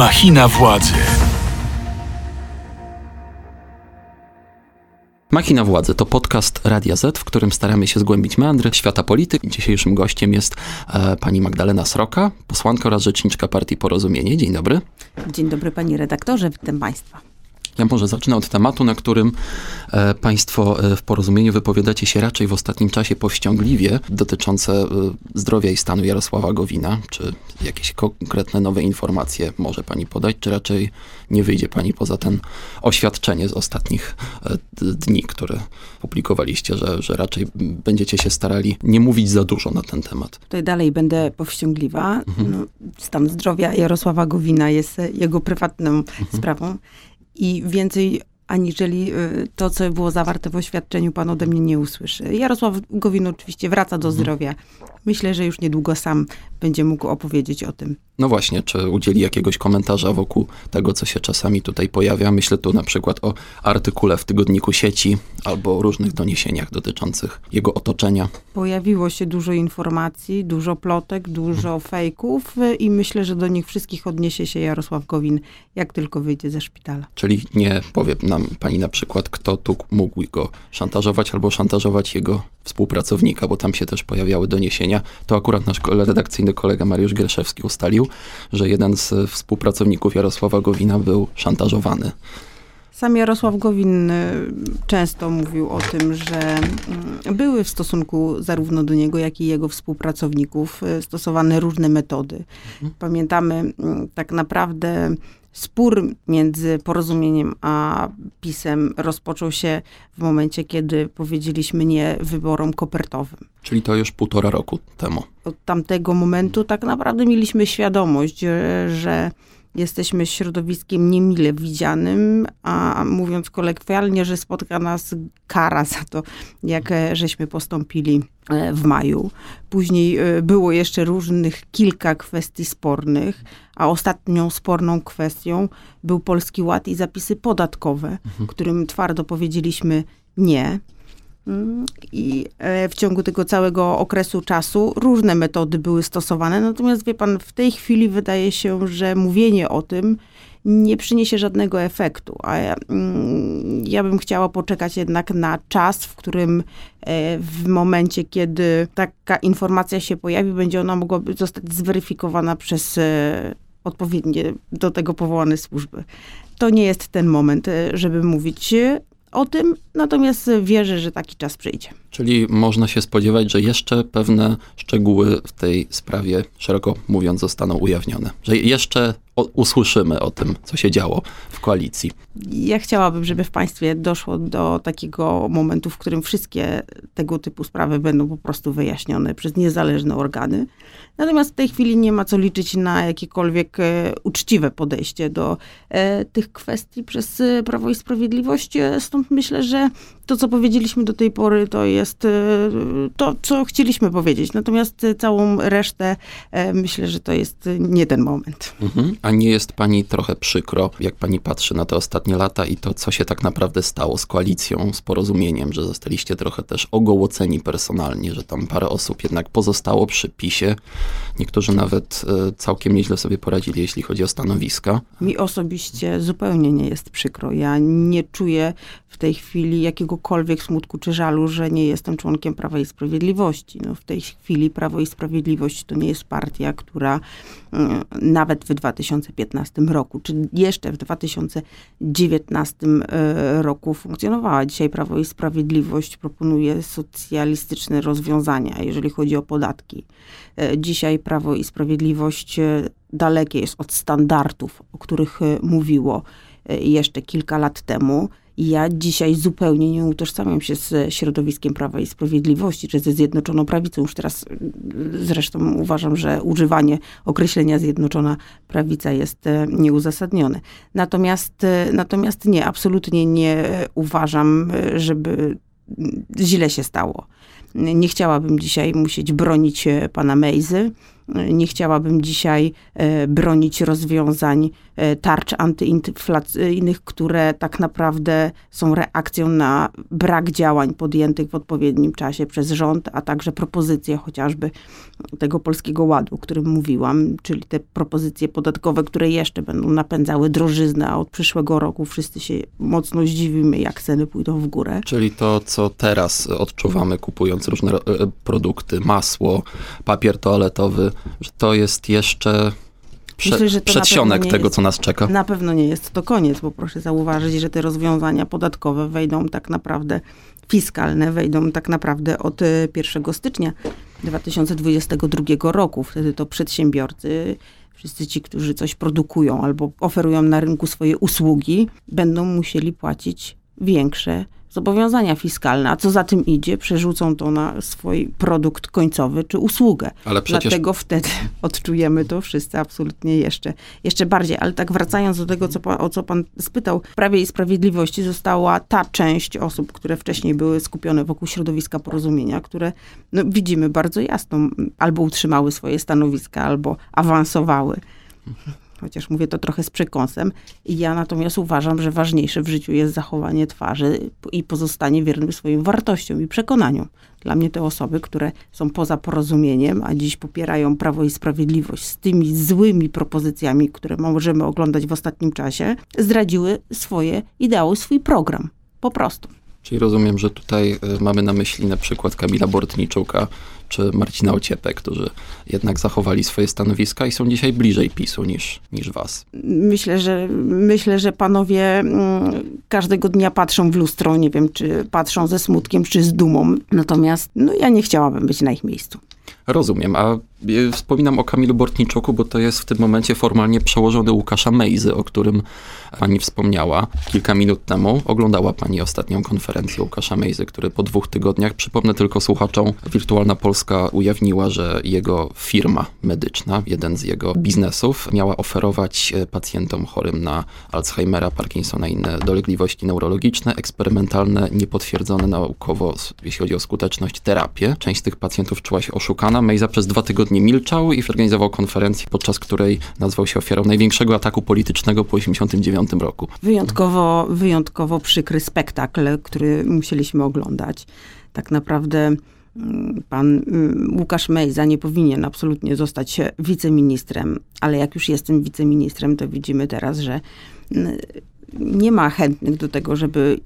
Machina władzy. Machina Władzy to podcast Radia Z, w którym staramy się zgłębić meandry świata polityki. Dzisiejszym gościem jest e, pani Magdalena Sroka, posłanka oraz rzeczniczka partii Porozumienie. Dzień dobry. Dzień dobry panie redaktorze, witam państwa. Ja może zacznę od tematu, na którym e, Państwo e, w porozumieniu wypowiadacie się raczej w ostatnim czasie powściągliwie, dotyczące e, zdrowia i stanu Jarosława Gowina. Czy jakieś konkretne nowe informacje może Pani podać, czy raczej nie wyjdzie Pani poza ten oświadczenie z ostatnich dni, które publikowaliście, że, że raczej będziecie się starali nie mówić za dużo na ten temat? Tutaj dalej będę powściągliwa. No, stan zdrowia Jarosława Gowina jest jego prywatną sprawą i więcej aniżeli y, to, co było zawarte w oświadczeniu, pan ode mnie nie usłyszy. Jarosław Gowin oczywiście wraca do zdrowia. Myślę, że już niedługo sam będzie mógł opowiedzieć o tym. No właśnie, czy udzieli jakiegoś komentarza wokół tego, co się czasami tutaj pojawia? Myślę tu na przykład o artykule w tygodniku sieci albo różnych doniesieniach dotyczących jego otoczenia. Pojawiło się dużo informacji, dużo plotek, dużo fejków y, i myślę, że do nich wszystkich odniesie się Jarosław Gowin, jak tylko wyjdzie ze szpitala. Czyli nie powie nam pani na przykład, kto tu mógł go szantażować albo szantażować jego współpracownika, bo tam się też pojawiały doniesienia. To akurat nasz redakcyjny kolega Mariusz Gierszewski ustalił, że jeden z współpracowników Jarosława Gowina był szantażowany. Sam Jarosław Gowin y, często mówił o tym, że mm, były w stosunku zarówno do niego, jak i jego współpracowników y, stosowane różne metody. Pamiętamy mm, tak naprawdę spór między porozumieniem a PiSem rozpoczął się w momencie, kiedy powiedzieliśmy nie wyborom kopertowym. Czyli to już półtora roku temu. Od tamtego momentu tak naprawdę mieliśmy świadomość, że, jesteśmy środowiskiem niemile widzianym, a mówiąc kolekwialnie, że spotka nas kara za to, jak e, żeśmy postąpili e, w maju. Później e, było jeszcze różnych kilka kwestii spornych, a ostatnią sporną kwestią był Polski Ład i zapisy podatkowe, którym twardo powiedzieliśmy nie. Mm, I e, w ciągu tego całego okresu czasu różne metody były stosowane. Natomiast wie pan, w tej chwili wydaje się, że mówienie o tym nie przyniesie żadnego efektu. A ja, mm, ja bym chciała poczekać jednak na czas, w którym e, w momencie, kiedy taka informacja się pojawi, będzie ona mogła zostać zweryfikowana przez e, odpowiednie do tego powołane służby. To nie jest ten moment, e, żeby mówić o tym, natomiast wierzę, że taki czas przyjdzie. Czyli można się spodziewać, że jeszcze pewne szczegóły w tej sprawie, szeroko mówiąc, zostaną ujawnione. Że jeszcze o, usłyszymy o tym, co się działo w koalicji. Ja chciałabym, żeby w państwie doszło do takiego momentu, w którym wszystkie tego typu sprawy będą po prostu wyjaśnione przez niezależne organy. Natomiast w tej chwili nie ma co liczyć na jakiekolwiek e, uczciwe podejście do e, tych kwestii przez e, Prawo i Sprawiedliwość. Stąd myślę, że to, co powiedzieliśmy do tej pory, to jest e, to, co chcieliśmy powiedzieć. Natomiast e, całą resztę e, myślę, że to jest nie ten moment. Mhm. A nie jest pani trochę przykro, jak pani patrzy na te ostatnie lata i to, co się tak naprawdę stało z koalicją, z porozumieniem, że zostaliście trochę też ogołoceni personalnie, że tam parę osób jednak pozostało przy PiSie. Niektórzy nawet całkiem nieźle sobie poradzili, jeśli chodzi o stanowiska. Mi osobiście zupełnie nie jest przykro. Ja nie czuję w tej chwili jakiegokolwiek smutku czy żalu, że nie jestem członkiem Prawa i Sprawiedliwości. No, w tej chwili Prawo i Sprawiedliwość to nie jest partia, która mm, nawet w 2015 roku, czy jeszcze w 2019 e, roku funkcjonowała. Dzisiaj Prawo i Sprawiedliwość proponuje socjalistyczne rozwiązania, jeżeli chodzi o podatki. E, Dzisiaj Prawo i Sprawiedliwość e, dalekie jest od standardów, o których mówiło jeszcze kilka lat temu. Ja dzisiaj zupełnie nie utożsamiam się z środowiskiem Prawa i Sprawiedliwości, czy ze Zjednoczoną Prawicą. Już teraz y, zresztą uważam, że używanie określenia Zjednoczona Prawica jest e, nieuzasadnione. Natomiast, e, natomiast nie, absolutnie nie e, uważam, żeby mm, źle się stało. Nie chciałabym dzisiaj musieć bronić pana Mejzy. Nie chciałabym dzisiaj e, bronić rozwiązań e, tarcz antyinflacyjnych, które tak naprawdę są reakcją na brak działań podjętych w odpowiednim czasie przez rząd, a także propozycje chociażby tego polskiego ładu, o którym mówiłam, czyli te propozycje podatkowe, które jeszcze będą napędzały drożyznę, a od przyszłego roku wszyscy się mocno zdziwimy, jak ceny pójdą w górę. Czyli to, co teraz odczuwamy kupując różne e, produkty, masło, papier toaletowy, że to jest jeszcze prze, Myślę, że przedsionek tego, jest, co nas czeka. Na pewno nie jest to koniec, bo proszę zauważyć, że te rozwiązania podatkowe wejdą tak naprawdę, fiskalne wejdą tak naprawdę od 1 e, stycznia 2022 roku. Wtedy to przedsiębiorcy wszyscy ci, którzy coś produkują albo oferują na rynku swoje usługi, będą musieli płacić większe zobowiązania fiskalne, a co za tym idzie, przerzucą to na swój produkt końcowy czy usługę. Ale przecież... Dlatego wtedy odczujemy to wszyscy absolutnie jeszcze, jeszcze bardziej. Ale tak wracając do tego, co, o co pan spytał, w Prawie i Sprawiedliwości została ta część osób, które wcześniej były skupione wokół środowiska porozumienia, które no, widzimy bardzo jasno, albo utrzymały swoje stanowiska, albo awansowały chociaż mówię to trochę z przekąsem. Ja natomiast uważam, że ważniejsze w życiu jest zachowanie twarzy i pozostanie wiernym swoim wartościom i przekonaniom. Dla mnie te osoby, które są poza porozumieniem, a dziś popierają Prawo i Sprawiedliwość z tymi złymi propozycjami, które możemy oglądać w ostatnim czasie, zdradziły swoje ideały, swój program. Po prostu. Czyli rozumiem, że tutaj y, mamy na myśli na przykład Kamila Bortniczuka czy Marcina Ociepę, którzy jednak zachowali swoje stanowiska i są dzisiaj bliżej PiSu niż, niż was. Myślę, że myślę, że panowie mm, każdego dnia patrzą w lustro, nie wiem, czy patrzą ze smutkiem, czy z dumą. Natomiast no, ja nie chciałabym być na ich miejscu. Rozumiem, a y, wspominam o Kamilu Bortniczuku, bo to jest w tym momencie formalnie przełożony Łukasza Mejzy, o którym pani wspomniała kilka minut temu. Oglądała pani ostatnią konferencję Łukasza Mejzy, który po dwóch tygodniach, przypomnę tylko słuchaczom, Wirtualna Polska ujawniła, że jego firma medyczna, jeden z jego biznesów, miała oferować e, pacjentom chorym na Alzheimera, Parkinsona i inne dolegliwości neurologiczne, eksperymentalne, niepotwierdzone naukowo, jeśli chodzi o skuteczność, terapię. Część tych pacjentów czuła się oszukana. Mejza przez dwa tygodnie milczał i organizował konferencję, podczas której nazwał się ofiarą największego ataku politycznego po 89 roku. Wyjątkowo, wyjątkowo przykry spektakl, który musieliśmy oglądać. Tak naprawdę mm, pan mm, Łukasz Mejza nie powinien absolutnie zostać wiceministrem, ale jak już jestem wiceministrem, to widzimy teraz, że mm, nie ma chętnych do tego, żeby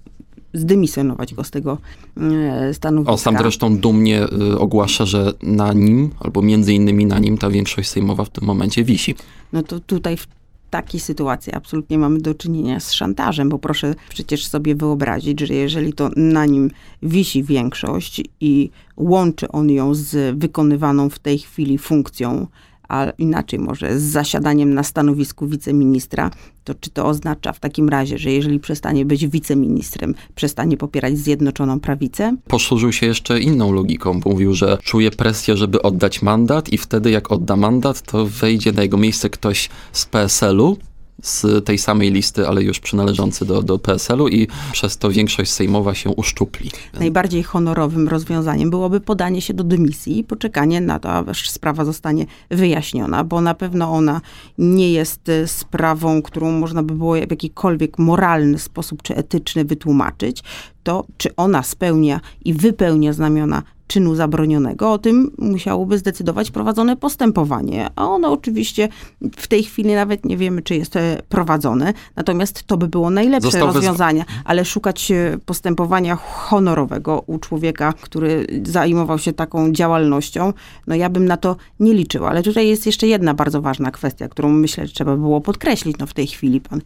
zdymisjonować go z tego e, stanowiska. On sam zresztą dumnie y, ogłasza, że na nim, albo między innymi na nim ta większość sejmowa w tym momencie wisi. No to tutaj takiej sytuacji absolutnie mamy do czynienia z szantażem, bo proszę przecież sobie wyobrazić, że jeżeli to na nim wisi większość i łączy on ją z wykonywaną w tej chwili funkcją a inaczej może z zasiadaniem na stanowisku wiceministra, to czy to oznacza w takim razie, że jeżeli przestanie być wiceministrem, przestanie popierać Zjednoczoną Prawicę? Posłużył się jeszcze inną logiką. Mówił, że czuje presję, żeby oddać mandat i wtedy jak odda mandat, to wejdzie na jego miejsce ktoś z PSL-u, z tej samej listy, ale już przynależący do, do PSL-u i przez to większość sejmowa się uszczupli. Najbardziej honorowym rozwiązaniem byłoby podanie się do dymisji i poczekanie na to, aż sprawa zostanie wyjaśniona, bo na pewno ona nie jest e, sprawą, którą można by było w jakikolwiek moralny sposób czy etyczny wytłumaczyć. To, czy ona spełnia i wypełnia znamiona czynu zabronionego, o tym musiałoby zdecydować prowadzone postępowanie. A ono oczywiście w tej chwili nawet nie wiemy, czy jest e, prowadzone. Natomiast to by było najlepsze Został rozwiązanie, ale szukać e, postępowania honorowego u człowieka, który zajmował się taką działalnością, no ja bym na to nie liczyła. Ale tutaj jest jeszcze jedna bardzo ważna kwestia, którą myślę, że trzeba było podkreślić. No w tej chwili pan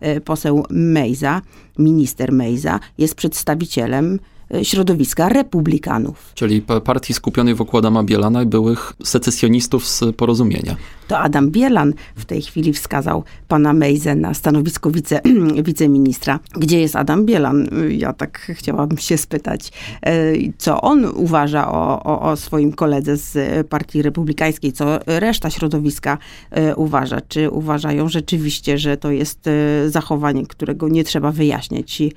e, poseł Mejza, minister Mejza jest przedstawicielem środowiska republikanów. Czyli partii skupionej wokół Adama Bielana i byłych secesjonistów z porozumienia. To Adam Bielan w tej chwili wskazał pana Mejzę na stanowisko wice, wiceministra. Gdzie jest Adam Bielan? Ja tak chciałabym się spytać, e, co on uważa o, o, o swoim koledze z Partii Republikańskiej, co reszta środowiska e, uważa. Czy uważają rzeczywiście, że to jest e, zachowanie, którego nie trzeba wyjaśniać i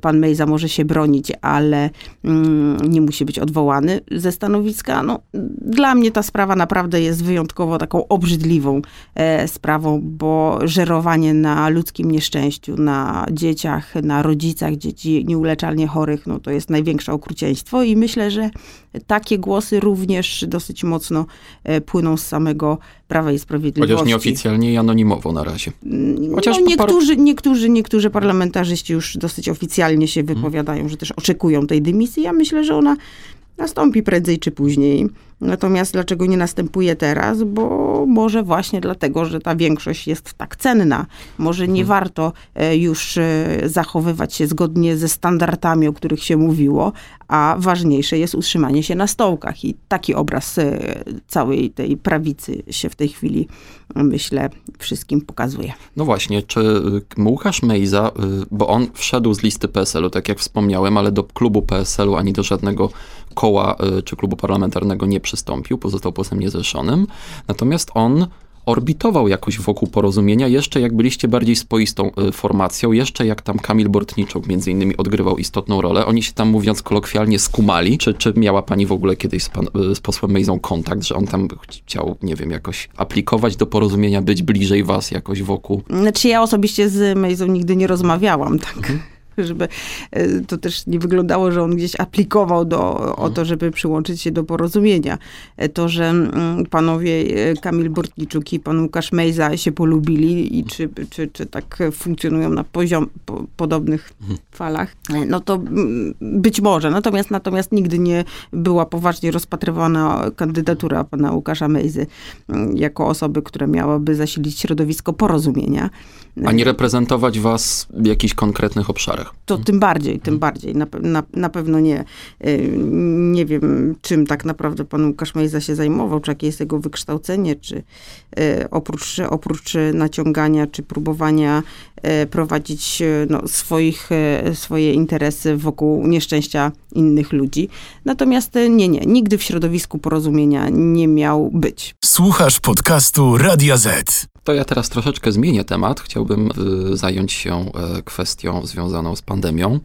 pan Mejza może się bronić, ale mm, nie musi być odwołany ze stanowiska? No, dla mnie ta sprawa naprawdę jest wyjątkowo taką taką obrzydliwą e, sprawą, bo żerowanie na ludzkim nieszczęściu, na dzieciach, na rodzicach dzieci nieuleczalnie chorych, no to jest największe okrucieństwo i myślę, że takie głosy również dosyć mocno e, płyną z samego Prawa i Sprawiedliwości. Chociaż nieoficjalnie i anonimowo na razie. Mm, Chociaż no, niektórzy, niektórzy, niektórzy parlamentarzyści już dosyć oficjalnie się wypowiadają, że też oczekują tej dymisji. Ja myślę, że ona nastąpi prędzej czy później. Natomiast dlaczego nie następuje teraz? Bo może właśnie dlatego, że ta większość jest tak cenna. Może nie mhm. warto e, już e, zachowywać się zgodnie ze standardami, o których się mówiło, a ważniejsze jest utrzymanie się na stołkach. I taki obraz e, całej tej prawicy się w tej chwili, myślę, wszystkim pokazuje. No właśnie, czy Łukasz Mejza, bo on wszedł z listy PSL-u, tak jak wspomniałem, ale do klubu PSL-u ani do żadnego koła czy klubu parlamentarnego nie przystąpił, pozostał posłem niezrzeszonym. Natomiast on orbitował jakoś wokół porozumienia, jeszcze jak byliście bardziej spoistą y, formacją, jeszcze jak tam Kamil Bortniczuk między innymi odgrywał istotną rolę. Oni się tam, mówiąc kolokwialnie, skumali. Czy, czy miała pani w ogóle kiedyś z, pan, y, z posłem Mejzą kontakt, że on tam chciał, nie wiem, jakoś aplikować do porozumienia, być bliżej was jakoś wokół? Znaczy ja osobiście z Mejzą nigdy nie rozmawiałam, tak. Mhm żeby e, to też nie wyglądało, że on gdzieś aplikował do, o to, żeby przyłączyć się do porozumienia. E, to, że mm, panowie e, Kamil Bortniczuk i pan Łukasz Mejza się polubili i czy, czy, czy tak funkcjonują na poziom, po, podobnych falach, no to mm, być może. Natomiast, natomiast nigdy nie była poważnie rozpatrywana kandydatura pana Łukasza Mejzy mm, jako osoby, która miałaby zasilić środowisko porozumienia. A nie reprezentować was w jakichś konkretnych obszarach? To tym bardziej, tym bardziej. Na, na, na pewno nie. Y, nie wiem, czym tak naprawdę pan Łukasz Mejza się zajmował, czy jakie jest jego wykształcenie, czy y, oprócz, oprócz naciągania, czy próbowania prowadzić no, swoich, swoje interesy wokół nieszczęścia innych ludzi. Natomiast nie, nie. Nigdy w środowisku porozumienia nie miał być. Słuchasz podcastu Radia Z. To ja teraz troszeczkę zmienię temat. Chciałbym y, zająć się y, kwestią związaną z pandemią,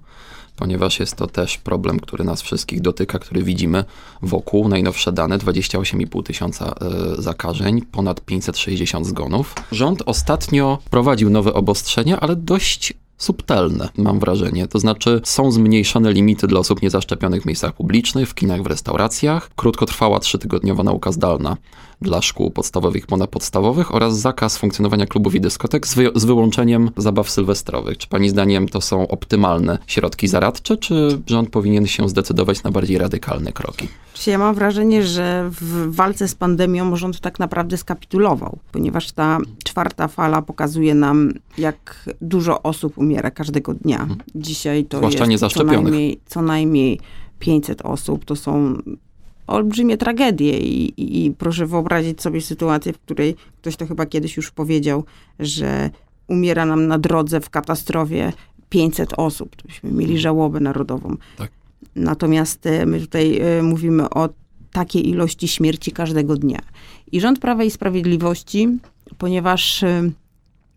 ponieważ jest to też problem, który nas wszystkich dotyka, który widzimy wokół. Najnowsze dane 28,5 tysiąca y, zakażeń, ponad 560 zgonów. Rząd ostatnio prowadził nowe obostrzenia, ale dość subtelne, mam wrażenie. To znaczy są zmniejszone limity dla osób niezaszczepionych w miejscach publicznych, w kinach, w restauracjach. Krótkotrwała trzytygodniowa nauka zdalna dla szkół podstawowych, ponadpodstawowych oraz zakaz funkcjonowania klubów i dyskotek z, wy z wyłączeniem zabaw sylwestrowych. Czy pani zdaniem to są optymalne środki zaradcze, czy rząd powinien się zdecydować na bardziej radykalne kroki? Ja mam wrażenie, że w walce z pandemią rząd tak naprawdę skapitulował, ponieważ ta czwarta fala pokazuje nam, jak dużo osób umiera każdego dnia. Mhm. Dzisiaj to Zwłaszcza jest co najmniej, co najmniej 500 osób. To są olbrzymie tragedie i, i, i, proszę wyobrazić sobie sytuację, w której ktoś to chyba kiedyś już powiedział, że umiera nam na drodze w katastrofie 500 osób. To byśmy mieli żałobę narodową. Tak. Natomiast e, my tutaj e, mówimy o takiej ilości śmierci każdego dnia. I rząd Prawa i Sprawiedliwości, ponieważ e,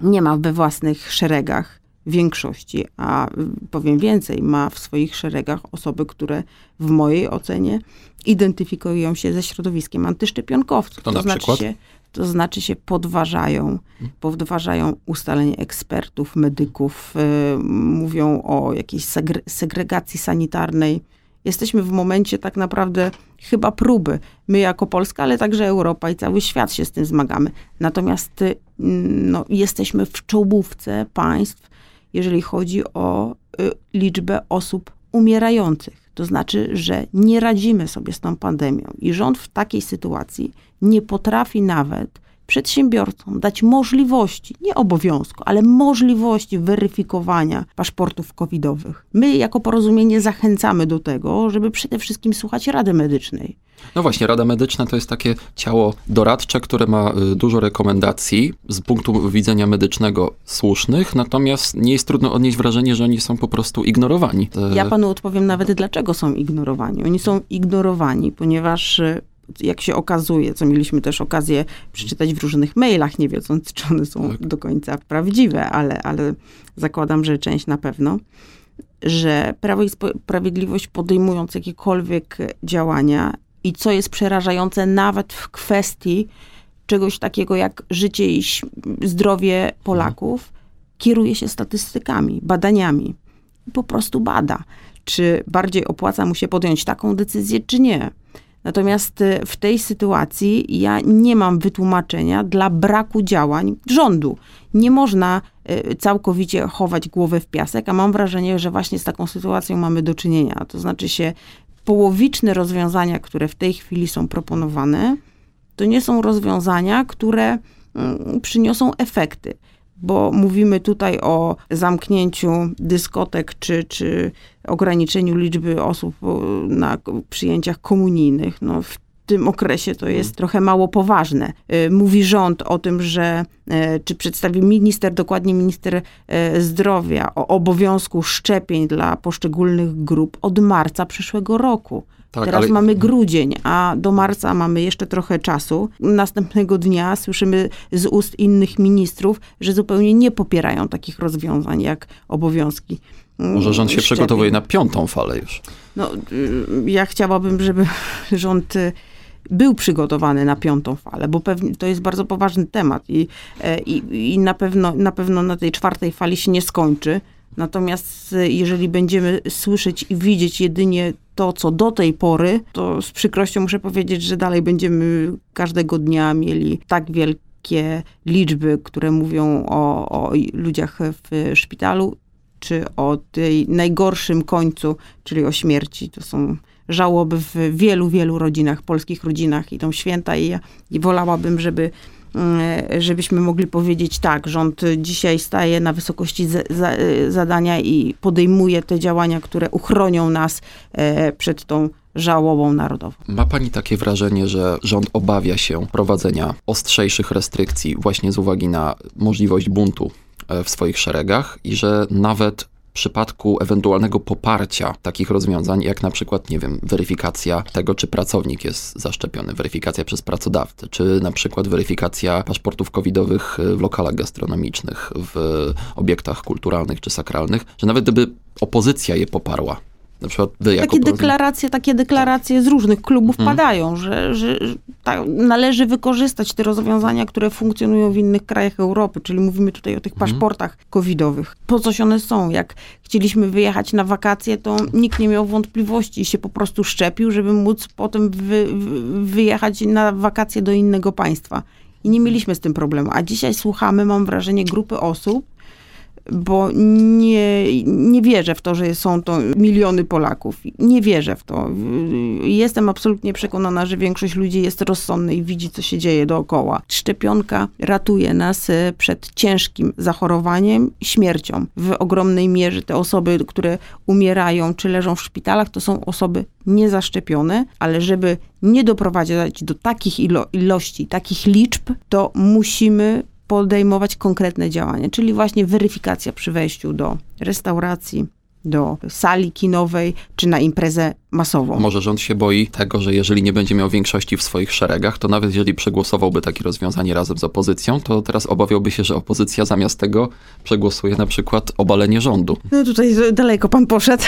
nie ma we własnych szeregach większości, a powiem więcej, ma w swoich szeregach osoby, które w mojej ocenie identyfikują się ze środowiskiem antyszczepionkowców. To, to znaczy przykład? Się, to znaczy się podważają, podważają ustalenie ekspertów, medyków, y, mówią o jakiejś segre segregacji sanitarnej. Jesteśmy w momencie tak naprawdę chyba próby. My jako Polska, ale także Europa i cały świat się z tym zmagamy. Natomiast y, no, jesteśmy w czołówce państw, jeżeli chodzi o y, liczbę osób umierających. To znaczy, że nie radzimy sobie z tą pandemią i rząd w takiej sytuacji nie potrafi nawet przedsiębiorcom dać możliwości, nie obowiązku, ale możliwości weryfikowania paszportów covidowych. My jako porozumienie zachęcamy do tego, żeby przede wszystkim słuchać Rady Medycznej. No właśnie, Rada Medyczna to jest takie ciało doradcze, które ma y, dużo rekomendacji z punktu widzenia medycznego słusznych, natomiast nie jest trudno odnieść wrażenie, że oni są po prostu ignorowani. Ja panu odpowiem nawet, dlaczego są ignorowani. Oni są ignorowani, ponieważ y, jak się okazuje, co mieliśmy też okazję przeczytać w różnych mailach, nie wiedząc, czy one są tak. do końca prawdziwe, ale, ale zakładam, że część na pewno, że Prawo i Sprawiedliwość podejmując jakiekolwiek działania i co jest przerażające nawet w kwestii czegoś takiego jak życie i zdrowie Polaków, kieruje się statystykami, badaniami. Po prostu bada, czy bardziej opłaca mu się podjąć taką decyzję, czy nie. Natomiast y, w tej sytuacji ja nie mam wytłumaczenia dla braku działań rządu. Nie można y, całkowicie chować głowy w piasek, a mam wrażenie, że właśnie z taką sytuacją mamy do czynienia. To znaczy się połowiczne rozwiązania, które w tej chwili są proponowane, to nie są rozwiązania, które mm, przyniosą efekty bo mówimy tutaj o zamknięciu dyskotek czy, czy ograniczeniu liczby osób na przyjęciach komunijnych. No, w tym okresie to jest trochę mało poważne. Y, mówi rząd o tym, że, y, czy przedstawi minister, dokładnie minister zdrowia, o obowiązku szczepień dla poszczególnych grup od marca przyszłego roku. Tak, Teraz ale... mamy grudzień, a do marca mamy jeszcze trochę czasu. Następnego dnia słyszymy z ust innych ministrów, że zupełnie nie popierają takich rozwiązań jak obowiązki. Może rząd się szczepień. przygotowuje na piątą falę już. No, ja chciałabym, żeby rząd był przygotowany na piątą falę, bo pewnie to jest bardzo poważny temat i, e, i, i na, pewno, na pewno na tej czwartej fali się nie skończy. Natomiast e, jeżeli będziemy słyszeć i widzieć jedynie to, co do tej pory, to z przykrością muszę powiedzieć, że dalej będziemy każdego dnia mieli tak wielkie liczby, które mówią o, o ludziach w szpitalu, czy o tej najgorszym końcu, czyli o śmierci. To są żałoby w wielu, wielu rodzinach, polskich rodzinach i tą święta i, i wolałabym, żeby żebyśmy mogli powiedzieć tak, rząd dzisiaj staje na wysokości za, zadania i podejmuje te działania, które uchronią nas e, przed tą żałobą narodową. Ma pani takie wrażenie, że rząd obawia się prowadzenia ostrzejszych restrykcji właśnie z uwagi na możliwość buntu e, w swoich szeregach i że nawet przypadku ewentualnego poparcia takich rozwiązań, jak na przykład, nie wiem, weryfikacja tego, czy pracownik jest zaszczepiony, weryfikacja przez pracodawcę, czy na przykład weryfikacja paszportów covidowych w lokalach gastronomicznych, w obiektach kulturalnych czy sakralnych, że nawet gdyby opozycja je poparła, na przykład wy takie deklaracje, takie deklaracje z różnych klubów hmm. padają, że, że, że tak, należy wykorzystać te rozwiązania, które funkcjonują w innych krajach Europy, czyli mówimy tutaj o tych mhm. paszportach covidowych. Po coś one są? Jak chcieliśmy wyjechać na wakacje, to nikt nie miał wątpliwości i się po prostu szczepił, żeby móc potem wy, wyjechać na wakacje do innego państwa. I nie mieliśmy z tym problemu. A dzisiaj słuchamy, mam wrażenie, grupy osób, bo nie, nie wierzę w to, że są to miliony Polaków. Nie wierzę w to. Jestem absolutnie przekonana, że większość ludzi jest rozsądna i widzi, co się dzieje dookoła. Szczepionka ratuje nas e, przed ciężkim zachorowaniem śmiercią. W ogromnej mierze te osoby, które umierają czy leżą w szpitalach, to są osoby niezaszczepione, ale żeby nie doprowadzać do takich ilo ilości, takich liczb, to musimy podejmować konkretne działania, czyli właśnie weryfikacja przy wejściu do restauracji, do sali kinowej czy na imprezę masową. Może rząd się boi tego, że jeżeli nie będzie miał większości w swoich szeregach, to nawet jeżeli przegłosowałby takie rozwiązanie razem z opozycją, to teraz obawiałby się, że opozycja zamiast tego przegłosuje na przykład obalenie rządu. No tutaj daleko pan poszedł.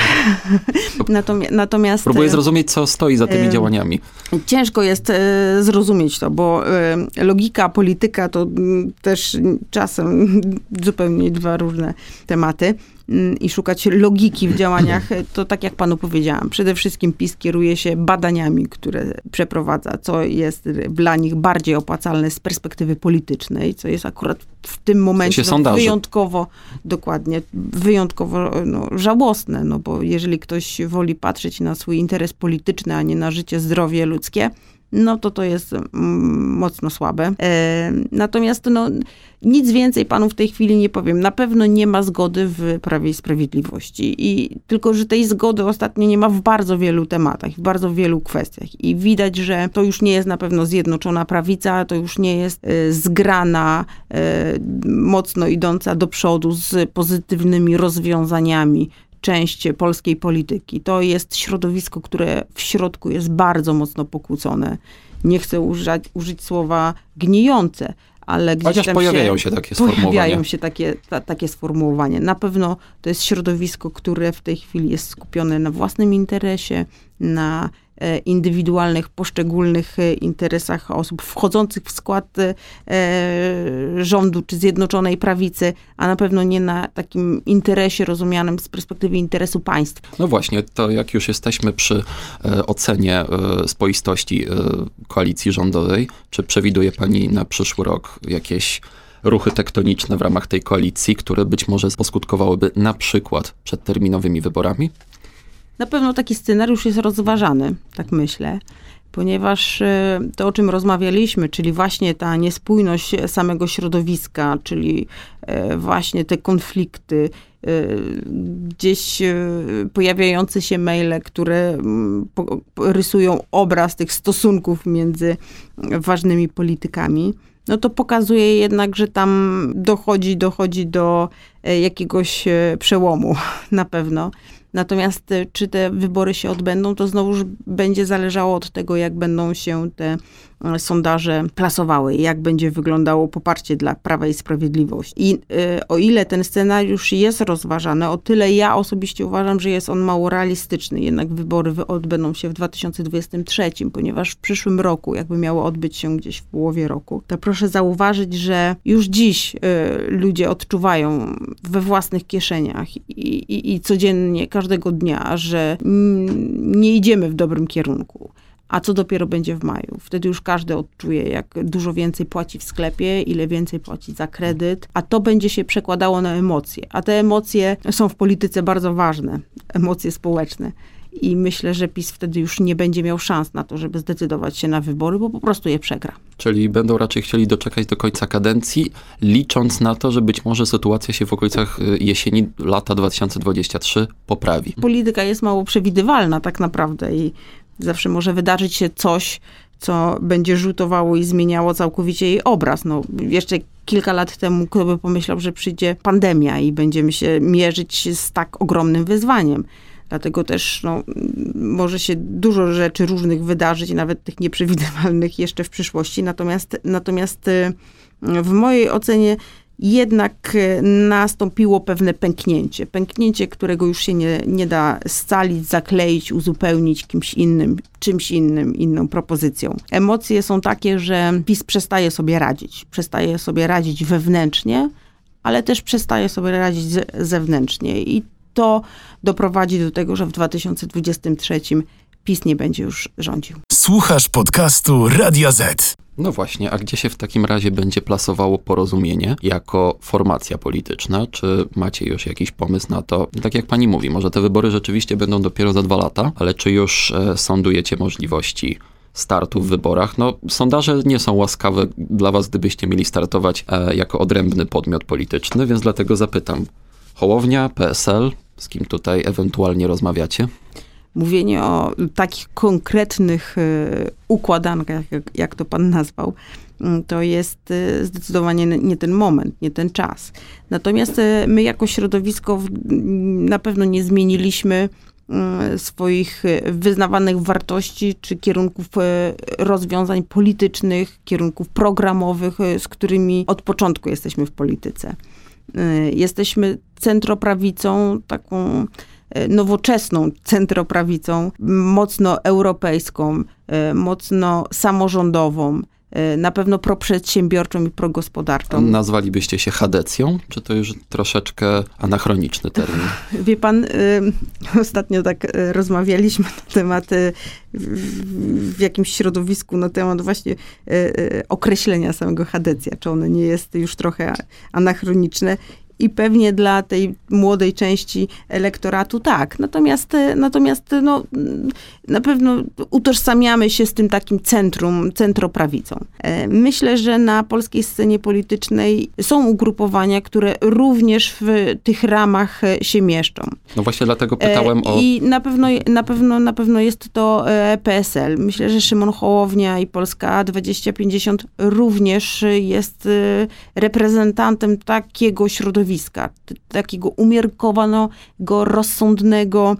natomiast, natomiast... Próbuję e, zrozumieć, co stoi za tymi e, działaniami. Ciężko jest e, zrozumieć to, bo logika, polityka to mm, też czasem zupełnie dwa różne tematy. Mm, i szukać logiki w działaniach, to tak jak panu powiedziałam, przede wszystkim PiS kieruje się badaniami, które przeprowadza, co jest dla nich bardziej opłacalne z perspektywy politycznej, co jest akurat w tym momencie no, wyjątkowo, dokładnie, wyjątkowo no, żałosne, no bo jeżeli ktoś woli patrzeć na swój interes polityczny, a nie na życie, zdrowie ludzkie, no to to jest mm, mocno słabe. E, natomiast no, nic więcej panu w tej chwili nie powiem. Na pewno nie ma zgody w Prawie i Sprawiedliwości. I tylko, że tej zgody ostatnio nie ma w bardzo wielu tematach, w bardzo wielu kwestiach. I widać, że to już nie jest na pewno zjednoczona prawica, to już nie jest e, zgrana, e, mocno idąca do przodu z pozytywnymi rozwiązaniami część polskiej polityki. To jest środowisko, które w środku jest bardzo mocno pokłócone. Nie chcę użyć, użyć słowa gnijące, ale gdzieś Chociaż tam pojawiają się, się takie sformułowania. Pojawiają się takie, ta, takie sformułowania. Na pewno to jest środowisko, które w tej chwili jest skupione na własnym interesie, na indywidualnych, poszczególnych e, interesach osób wchodzących w skład e, rządu czy Zjednoczonej Prawicy, a na pewno nie na takim interesie rozumianym z perspektywy interesu państwa. No właśnie, to jak już jesteśmy przy e, ocenie e, spoistości e, koalicji rządowej, czy przewiduje pani na przyszły rok jakieś ruchy tektoniczne w ramach tej koalicji, które być może poskutkowałyby na przykład przedterminowymi wyborami? Na pewno taki scenariusz jest rozważany, tak myślę, ponieważ e, to, o czym rozmawialiśmy, czyli właśnie ta niespójność samego środowiska, czyli e, właśnie te konflikty, e, gdzieś pojawiające się maile, które mm, rysują obraz tych stosunków między ważnymi politykami no to pokazuje jednak, że tam dochodzi, dochodzi do jakiegoś przełomu na pewno. Natomiast e, czy te wybory się odbędą, to znowuż będzie zależało od tego, jak będą się te e, sondaże plasowały, jak będzie wyglądało poparcie dla Prawa i Sprawiedliwości. I y, o ile ten scenariusz jest rozważany, o tyle ja osobiście uważam, że jest on mało realistyczny. Jednak wybory odbędą się w 2023, ponieważ w przyszłym roku, jakby miało odbyć się gdzieś w połowie roku, to proszę zauważyć, że już dziś y, ludzie odczuwają we własnych kieszeniach i, i, i codziennie, każdego dnia, że nie idziemy w dobrym kierunku. A co dopiero będzie w maju? Wtedy już każdy odczuje, jak dużo więcej płaci w sklepie, ile więcej płaci za kredyt, a to będzie się przekładało na emocje. A te emocje są w polityce bardzo ważne, emocje społeczne. I myślę, że PiS wtedy już nie będzie miał szans na to, żeby zdecydować się na wybory, bo po prostu je przegra. Czyli będą raczej chcieli doczekać do końca kadencji, licząc na to, że być może sytuacja się w okolicach y, jesieni lata 2023 poprawi. Polityka jest mało przewidywalna tak naprawdę i zawsze może wydarzyć się coś, co będzie rzutowało i zmieniało całkowicie jej obraz. No, jeszcze kilka lat temu kto by pomyślał, że przyjdzie pandemia i będziemy się mierzyć z tak ogromnym wyzwaniem. Dlatego też no, może się dużo rzeczy różnych wydarzyć, nawet tych nieprzewidywalnych jeszcze w przyszłości. Natomiast, natomiast y, w mojej ocenie jednak y, nastąpiło pewne pęknięcie. Pęknięcie, którego już się nie, nie da scalić, zakleić, uzupełnić kimś innym, czymś innym, inną propozycją. Emocje są takie, że PiS przestaje sobie radzić. Przestaje sobie radzić wewnętrznie, ale też przestaje sobie radzić zewnętrznie. I to doprowadzi do tego, że w 2023 PiS nie będzie już rządził. Słuchasz podcastu Radia Z. No właśnie, a gdzie się w takim razie będzie plasowało porozumienie jako formacja polityczna? Czy macie już jakiś pomysł na to? Tak jak pani mówi, może te wybory rzeczywiście będą dopiero za dwa lata, ale czy już e, sądujecie możliwości startu w wyborach? No, sondaże nie są łaskawe dla was, gdybyście mieli startować e, jako odrębny podmiot polityczny, więc dlatego zapytam. Hołownia, PSL, z kim tutaj ewentualnie rozmawiacie? Mówienie o takich konkretnych e, układankach, jak, to pan nazwał, mm, to jest e, zdecydowanie nie ten moment, nie ten czas. Natomiast e, my jako środowisko na pewno nie zmieniliśmy swoich wyznawanych wartości czy kierunków rozwiązań politycznych, kierunków programowych, z którymi od początku jesteśmy w polityce. Y, jesteśmy centroprawicą, taką y, nowoczesną centroprawicą, mocno europejską, y, mocno samorządową, na pewno proprzedsiębiorczą i progospodarczą. Nazwalibyście się chadecją, czy to już troszeczkę anachroniczny termin? Wie pan, ostatnio tak rozmawialiśmy na temat w jakimś środowisku na temat właśnie określenia samego chadecja, czy ono nie jest już trochę anachroniczne. I pewnie dla tej młodej części elektoratu tak. Natomiast, natomiast no, na pewno utożsamiamy się z tym takim centrum, centroprawicą. E, myślę, że na polskiej scenie politycznej są ugrupowania, które również w tych ramach się mieszczą. No właśnie dlatego pytałem o... I na pewno, na pewno, na pewno jest to PSL. Myślę, że Szymon Hołownia i Polska 2050 również jest reprezentantem takiego środowiska, takiego umiarkowanego, rozsądnego,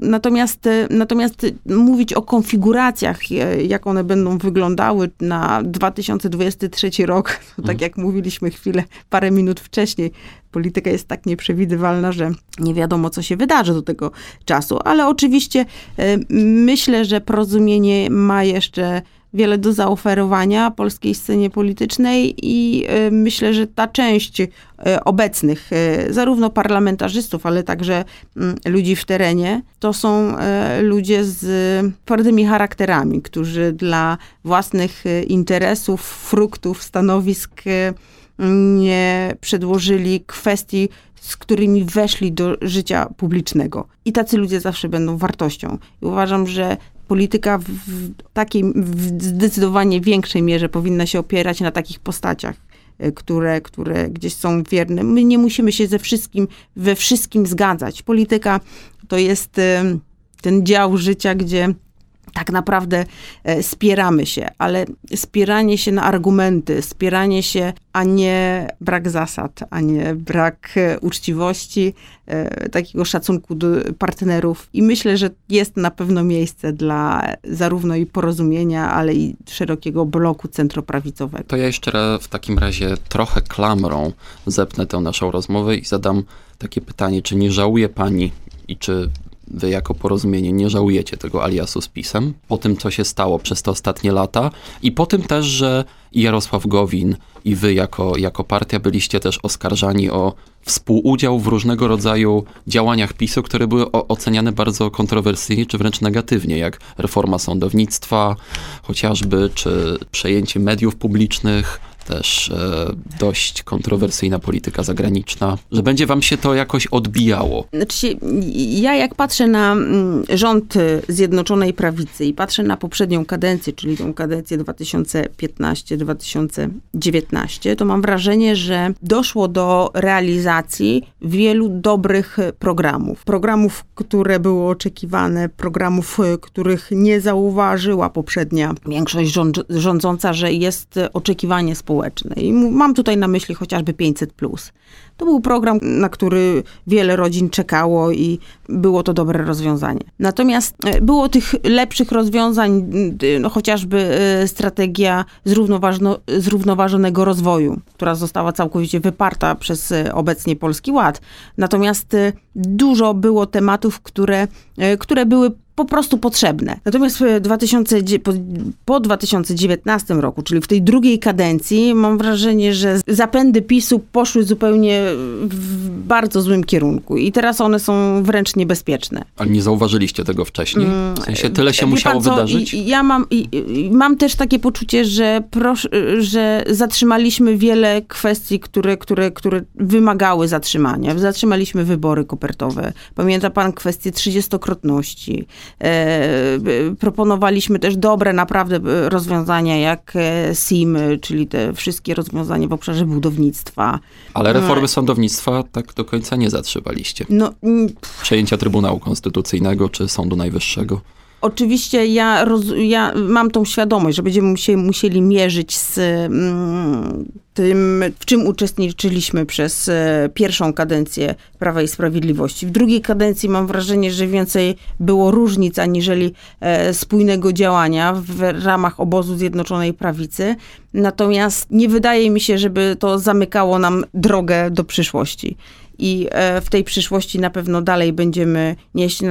Natomiast, natomiast mówić o konfiguracjach, jak one będą wyglądały na 2023 rok, tak mhm. jak mówiliśmy chwilę, parę minut wcześniej, polityka jest tak nieprzewidywalna, że nie wiadomo, co się wydarzy do tego czasu. Ale oczywiście myślę, że porozumienie ma jeszcze wiele do zaoferowania polskiej scenie politycznej i y, myślę, że ta część y, obecnych, y, zarówno parlamentarzystów, ale także mm, ludzi w terenie, to są ludzie z twardymi charakterami, którzy dla własnych interesów, fruktów, stanowisk nie przedłożyli kwestii, z którymi weszli do życia publicznego. I tacy ludzie zawsze będą wartością. I uważam, że polityka w takiej w zdecydowanie większej mierze powinna się opierać na takich postaciach, e, które, które gdzieś są wierne. My nie musimy się ze wszystkim, we wszystkim zgadzać. Polityka to jest e, ten dział życia, gdzie tak naprawdę e, spieramy się, ale spieranie się na argumenty, spieranie się, a nie brak zasad, a nie brak e, uczciwości, e, takiego szacunku do partnerów. I myślę, że jest na pewno miejsce dla zarówno i porozumienia, ale i szerokiego bloku centroprawicowego. To ja jeszcze w takim razie trochę klamrą zepnę tę naszą rozmowę i zadam takie pytanie, czy nie żałuje pani i czy wy jako porozumienie nie żałujecie tego aliasu z PiSem, po tym, co się stało przez te ostatnie lata i po tym też, że Jarosław Gowin i wy jako, jako partia byliście też oskarżani o współudział w różnego rodzaju działaniach PiSu, które były oceniane bardzo kontrowersyjnie czy wręcz negatywnie, jak reforma sądownictwa chociażby, czy przejęcie mediów publicznych, też e, dość kontrowersyjna polityka zagraniczna, że będzie wam się to jakoś odbijało. Znaczy, ja jak patrzę na mm, rząd Zjednoczonej Prawicy i patrzę na poprzednią kadencję, czyli tą kadencję 2015-2019, to mam wrażenie, że doszło do realizacji wielu dobrych programów. Programów, które były oczekiwane, programów, których nie zauważyła poprzednia większość rządząca, że jest oczekiwanie społeczne społecznej. Mam tutaj na myśli chociażby 500. To był program, na który wiele rodzin czekało i było to dobre rozwiązanie. Natomiast e, było tych lepszych rozwiązań, no chociażby e, strategia zrównoważonego rozwoju, która została całkowicie wyparta przez e, obecnie Polski Ład. Natomiast dużo było tematów, które, które były po prostu potrzebne. Natomiast w 2000, po, po 2019 roku, czyli w tej drugiej kadencji, mam wrażenie, że zapędy PiSu poszły zupełnie w bardzo złym kierunku i teraz one są wręcz niebezpieczne. Ale nie zauważyliście tego wcześniej? W sensie tyle się musiało co, wydarzyć? Ja mam, mam też takie poczucie, że, prosz, że zatrzymaliśmy wiele kwestii, które, które, które wymagały zatrzymania. Zatrzymaliśmy wybory kopertowe. Pamięta pan kwestię trzydziestokrotności. E, proponowaliśmy też dobre naprawdę rozwiązania jak e, SIM, czyli te wszystkie rozwiązania w obszarze budownictwa. Ale reformy sądownictwa tak do końca nie zatrzymaliście. No, Przejęcia Trybunału Konstytucyjnego czy Sądu Najwyższego. Oczywiście ja, roz, ja mam tą świadomość, że będziemy musieli, musieli mierzyć z mm, tym, w czym uczestniczyliśmy przez e, pierwszą kadencję Prawa i Sprawiedliwości. W drugiej kadencji mam wrażenie, że więcej było różnic aniżeli e, spójnego działania w ramach obozu Zjednoczonej Prawicy. Natomiast nie wydaje mi się, żeby to zamykało nam drogę do przyszłości i e, w tej przyszłości na pewno dalej będziemy nieść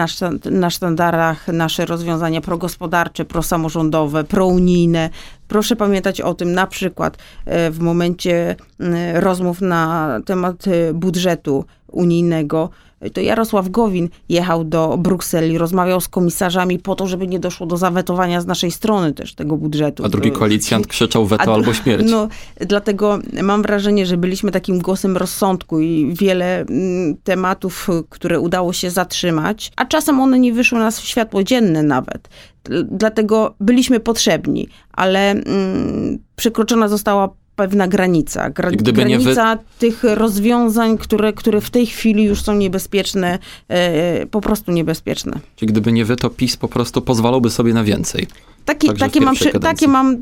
na, sztandarach nasze rozwiązania progospodarcze, prosamorządowe, prounijne. Proszę pamiętać o tym na przykład e, w momencie rozmów na temat e, budżetu unijnego, to Jarosław Gowin jechał do Brukseli, rozmawiał z komisarzami po to, żeby nie doszło do zawetowania z naszej strony też tego budżetu. A drugi koalicjant krzyczał weto albo śmierć. No, dlatego mam wrażenie, że byliśmy takim głosem rozsądku i wiele mm, tematów, które udało się zatrzymać, a czasem one nie wyszły na światło dzienne nawet. Dl- Dlatego byliśmy potrzebni, ale mm, przekroczona została pewna granica. Gra- nie wy- granica tych rozwiązań, które, które w tej chwili już są niebezpieczne, e, po prostu niebezpieczne. Czyli gdyby nie wy, to PiS po prostu pozwalałby sobie na więcej. W takie, mam, kadencji. takie mam,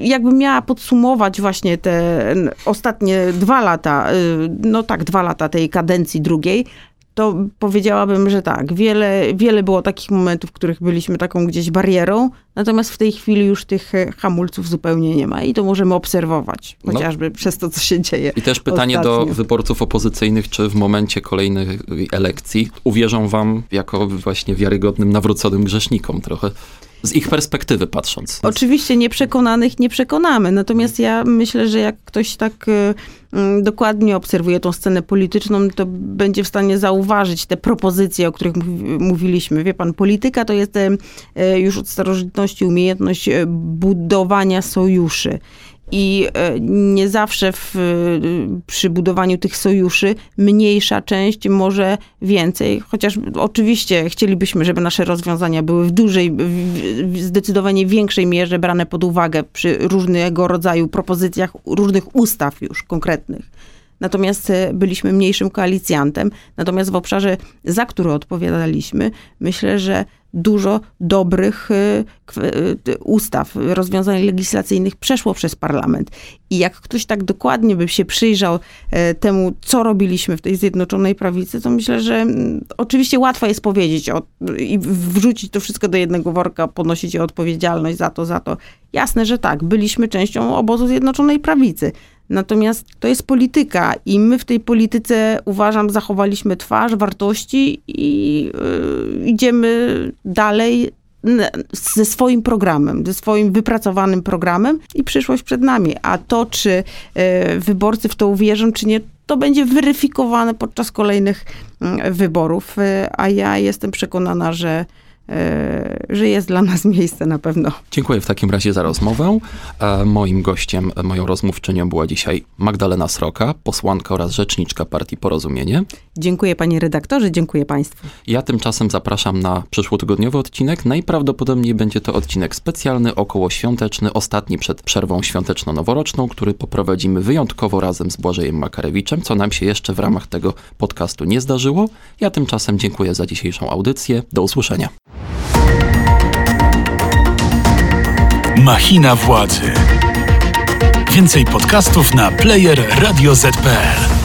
jakbym miała podsumować właśnie te ostatnie dwa lata, y, no tak, dwa lata tej kadencji drugiej, to powiedziałabym, że tak, wiele, wiele było takich momentów, w których byliśmy taką gdzieś barierą, natomiast w tej chwili już tych e, hamulców zupełnie nie ma i to możemy obserwować, No. chociażby przez to, co się dzieje. I też pytanie do Ostatnio. wyborców opozycyjnych, czy w momencie kolejnych elekcji uwierzą wam jako właśnie wiarygodnym, nawróconym grzesznikom trochę, z ich perspektywy patrząc. Oczywiście nieprzekonanych nie przekonamy, natomiast ja myślę, że jak ktoś tak mm, dokładnie obserwuje tą scenę polityczną, to będzie w stanie zauważyć te propozycje, o których mów- mówiliśmy. Wie pan, polityka to jest e, e, już od starożytności umiejętność e, budowania sojuszy. I nie zawsze w, przy budowaniu tych sojuszy mniejsza część może więcej, chociaż oczywiście chcielibyśmy, żeby nasze rozwiązania były w dużej, w zdecydowanie większej mierze brane pod uwagę przy różnego rodzaju propozycjach różnych ustaw już konkretnych. Natomiast e, byliśmy mniejszym koalicjantem. Natomiast w obszarze, za który odpowiadaliśmy, myślę, że dużo dobrych e, e, ustaw, rozwiązań legislacyjnych przeszło przez parlament. I jak ktoś tak dokładnie by się przyjrzał temu, co robiliśmy w tej Zjednoczonej Prawicy, to myślę, że mm, oczywiście łatwo jest powiedzieć o, i wrzucić to wszystko do jednego worka, ponosić odpowiedzialność za to, za to. Jasne, że tak, byliśmy częścią obozu Zjednoczonej Prawicy. Natomiast to jest polityka i my w tej polityce, uważam, zachowaliśmy twarz, wartości i y, idziemy dalej ze swoim programem, ze swoim wypracowanym programem i przyszłość przed nami. A to, czy y, wyborcy w to uwierzą, czy nie, to będzie weryfikowane podczas kolejnych mm, wyborów. Y, A ja jestem przekonana, że, że jest dla nas miejsce na pewno. Dziękuję w takim razie za rozmowę. E, Moim gościem, e, moją rozmówczynią była dzisiaj Magdalena Sroka, posłanka oraz rzeczniczka partii Porozumienie. Dziękuję panie redaktorze, dziękuję państwu. Ja tymczasem zapraszam na przyszłotygodniowy odcinek. Najprawdopodobniej będzie to odcinek specjalny, okołoświąteczny, ostatni przed przerwą świąteczno-noworoczną, który poprowadzimy wyjątkowo razem z Błażejem Makarewiczem, co nam się jeszcze w ramach tego podcastu nie zdarzyło. Ja tymczasem dziękuję za dzisiejszą audycję. Do usłyszenia. Machina władzy. Więcej podcastów na player radioz.pl.